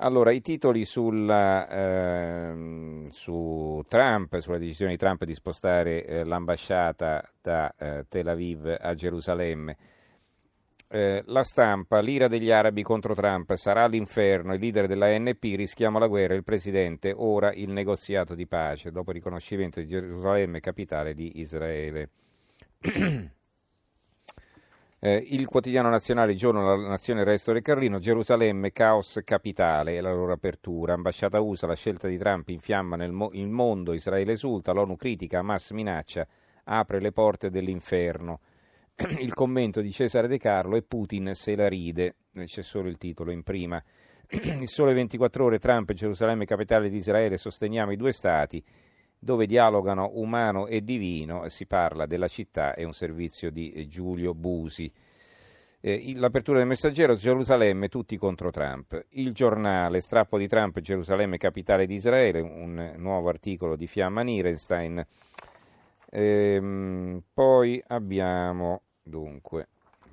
Allora, i titoli sulla, ehm, su Trump, sulla decisione di Trump di spostare eh, l'ambasciata da eh, Tel Aviv a Gerusalemme. Eh, la stampa, l'ira degli arabi contro Trump sarà l'inferno, il leader della NP rischiamo la guerra, il presidente ora il negoziato di pace, dopo il riconoscimento di Gerusalemme capitale di Israele. Eh, il quotidiano nazionale, giorno della nazione, il resto del Carlino, Gerusalemme, caos capitale e la loro apertura. Ambasciata USA, la scelta di Trump infiamma nel mo- il mondo, Israele esulta, l'ONU critica, Hamas minaccia, apre le porte dell'inferno. il commento di Cesare De Carlo e Putin se la ride, c'è solo il titolo in prima. il sole 24 ore, Trump, Gerusalemme, capitale di Israele, sosteniamo i due stati dove dialogano umano e divino, si parla della città, è un servizio di eh, Giulio Busi. Eh, l'apertura del messaggero, Gerusalemme, tutti contro Trump. Il giornale, strappo di Trump, Gerusalemme, capitale di Israele, un nuovo articolo di Fiamma Nirenstein. Ehm, poi abbiamo, dunque,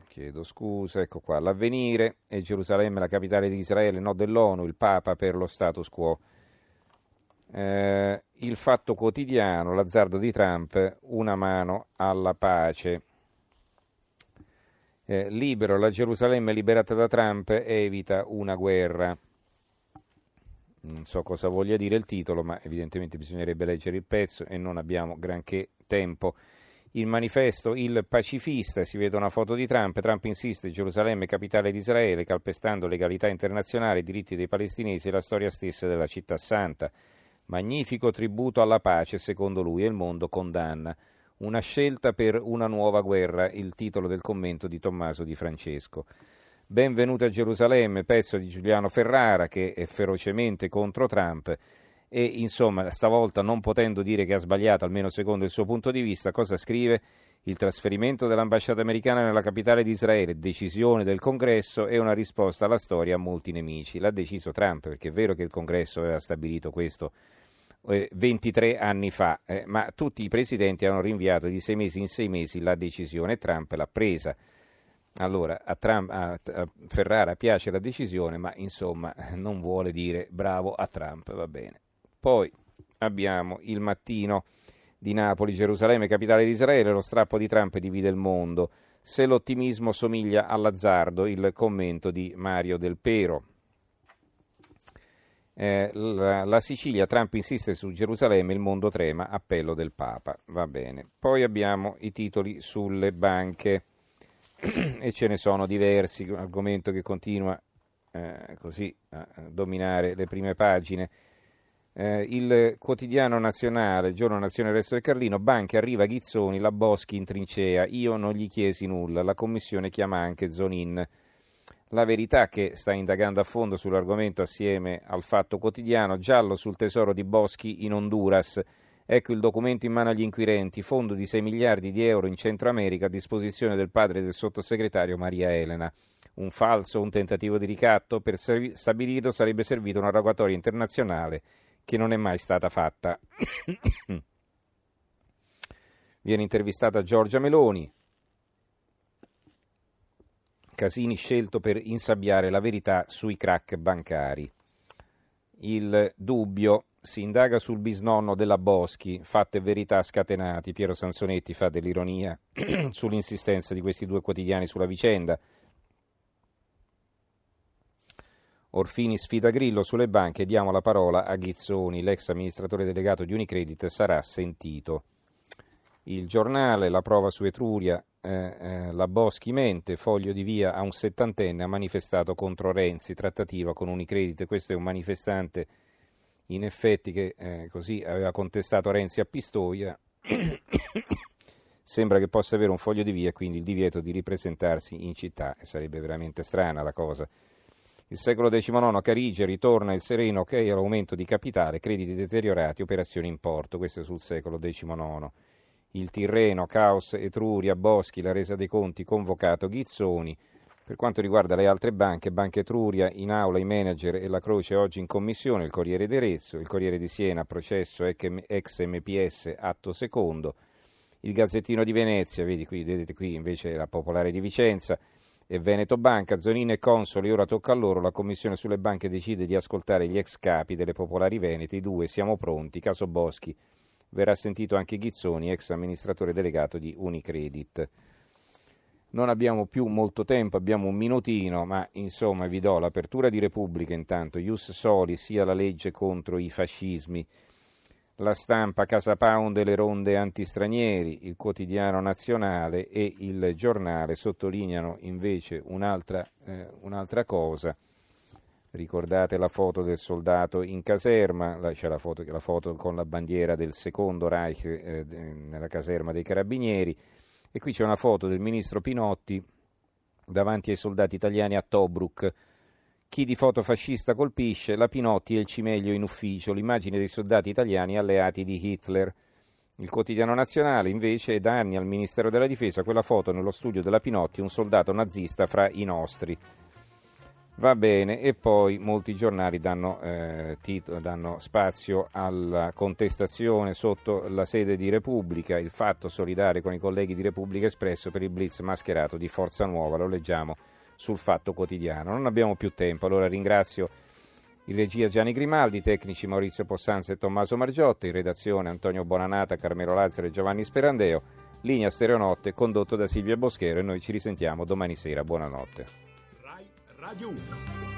chiedo scusa, ecco qua, l'avvenire, è Gerusalemme la capitale di Israele, no dell'ONU, il Papa per lo status quo eh, il fatto quotidiano, l'azzardo di Trump, una mano alla pace. Eh, libero, la Gerusalemme liberata da Trump evita una guerra. Non so cosa voglia dire il titolo, ma evidentemente bisognerebbe leggere il pezzo e non abbiamo granché tempo. Il manifesto Il pacifista, si vede una foto di Trump, Trump insiste Gerusalemme capitale di Israele, calpestando legalità internazionale, i diritti dei palestinesi e la storia stessa della città santa. Magnifico tributo alla pace, secondo lui, e il mondo condanna. Una scelta per una nuova guerra, il titolo del commento di Tommaso Di Francesco. Benvenuta a Gerusalemme, pezzo di Giuliano Ferrara che è ferocemente contro Trump e insomma stavolta non potendo dire che ha sbagliato, almeno secondo il suo punto di vista, cosa scrive? Il trasferimento dell'ambasciata americana nella capitale di Israele, decisione del congresso e una risposta alla storia a molti nemici. L'ha deciso Trump perché è vero che il congresso aveva stabilito questo 23 eh, anni fa, eh, ma tutti i presidenti hanno rinviato di sei mesi in sei mesi la decisione e Trump l'ha presa. Allora, a, Trump, a, a, Ferrara piace la decisione, ma insomma non vuole dire bravo a Trump, va bene. Poi abbiamo il mattino di Napoli, Gerusalemme, capitale di Israele, lo strappo di Trump divide il mondo. Se l'ottimismo somiglia all'azzardo, il commento di Mario Del Pero. Eh, la, la, Sicilia, Trump insiste su Gerusalemme, il mondo trema, appello del Papa. Va bene. Poi abbiamo i titoli sulle banche e ce ne sono diversi, un argomento che continua eh, così a dominare le prime pagine. Eh, il quotidiano nazionale, giorno nazione resto del Carlino, banche arriva Ghizzoni, la Boschi in trincea, io non gli chiesi nulla, la commissione chiama anche Zonin. La verità che sta indagando a fondo sull'argomento assieme al Fatto Quotidiano, giallo sul tesoro di Boschi in Honduras. Ecco il documento in mano agli inquirenti, fondo di 6 miliardi di euro in Centro America a disposizione del padre del sottosegretario Maria Elena. Un falso, un tentativo di ricatto? Per stabilirlo sarebbe servita una rogatoria internazionale che non è mai stata fatta. Viene intervistata Giorgia Meloni, Casini scelto per insabbiare la verità sui crack bancari. Il dubbio si indaga sul bisnonno della Boschi, fatte verità scatenati. Piero Sansonetti fa dell'ironia sull'insistenza di questi due quotidiani sulla vicenda. Orfini sfida Grillo sulle banche, diamo la parola a Ghizzoni, l'ex amministratore delegato di Unicredit sarà sentito. Il giornale, la prova su Etruria, eh, eh, la Boschi mente, foglio di via a un settantenne ha manifestato contro Renzi, trattativa con Unicredit, questo è un manifestante in effetti che eh, così aveva contestato Renzi a Pistoia, sembra che possa avere un foglio di via e quindi il divieto di ripresentarsi in città, e sarebbe veramente strana la cosa. Il secolo XIX, Carige, ritorna il sereno ok all'aumento di capitale, crediti deteriorati, operazioni in porto, questo è sul secolo XIX il Tirreno, Caos, Etruria, Boschi, la resa dei conti, convocato Ghizzoni. Per quanto riguarda le altre banche, Banca Etruria, in aula i manager e la Croce oggi in commissione, il Corriere d'Erezzo, il Corriere di Siena, processo ex MPS, atto secondo, il Gazzettino di Venezia, vedi qui, vedete qui invece la Popolare di Vicenza, e Veneto Banca, Zonino e Consoli, ora tocca a loro, la commissione sulle banche decide di ascoltare gli ex capi delle popolari venete, i due siamo pronti, caso Boschi, verrà sentito anche Ghizzoni, ex amministratore delegato di Unicredit. Non abbiamo più molto tempo, abbiamo un minutino, ma insomma vi do l'apertura di Repubblica intanto, Ius Soli sia la legge contro i fascismi, la stampa Casa Pound e le ronde antistranieri, il quotidiano nazionale e il giornale sottolineano invece un'altra, eh, un'altra cosa. Ricordate la foto del soldato in caserma, c'è la foto, la foto con la bandiera del secondo Reich eh, nella caserma dei carabinieri. E qui c'è una foto del ministro Pinotti davanti ai soldati italiani a Tobruk chi di foto fascista colpisce? La Pinotti e il cimeglio in ufficio, l'immagine dei soldati italiani alleati di Hitler. Il quotidiano nazionale invece è da anni al Ministero della Difesa quella foto nello studio della Pinotti, un soldato nazista fra i nostri. Va bene, e poi molti giornali danno, eh, titolo, danno, spazio alla contestazione sotto la sede di Repubblica, il fatto solidale con i colleghi di Repubblica Espresso per il blitz mascherato di Forza Nuova, lo leggiamo sul Fatto Quotidiano. Non abbiamo più tempo, allora ringrazio in regia Gianni Grimaldi, tecnici Maurizio Possanza e Tommaso Margiotta, in redazione Antonio Bonanata, Carmelo Lazzaro e Giovanni Sperandeo, linea Stereonotte condotto da Silvia Boschero e noi ci risentiamo domani sera. Buonanotte. Rai Radio 1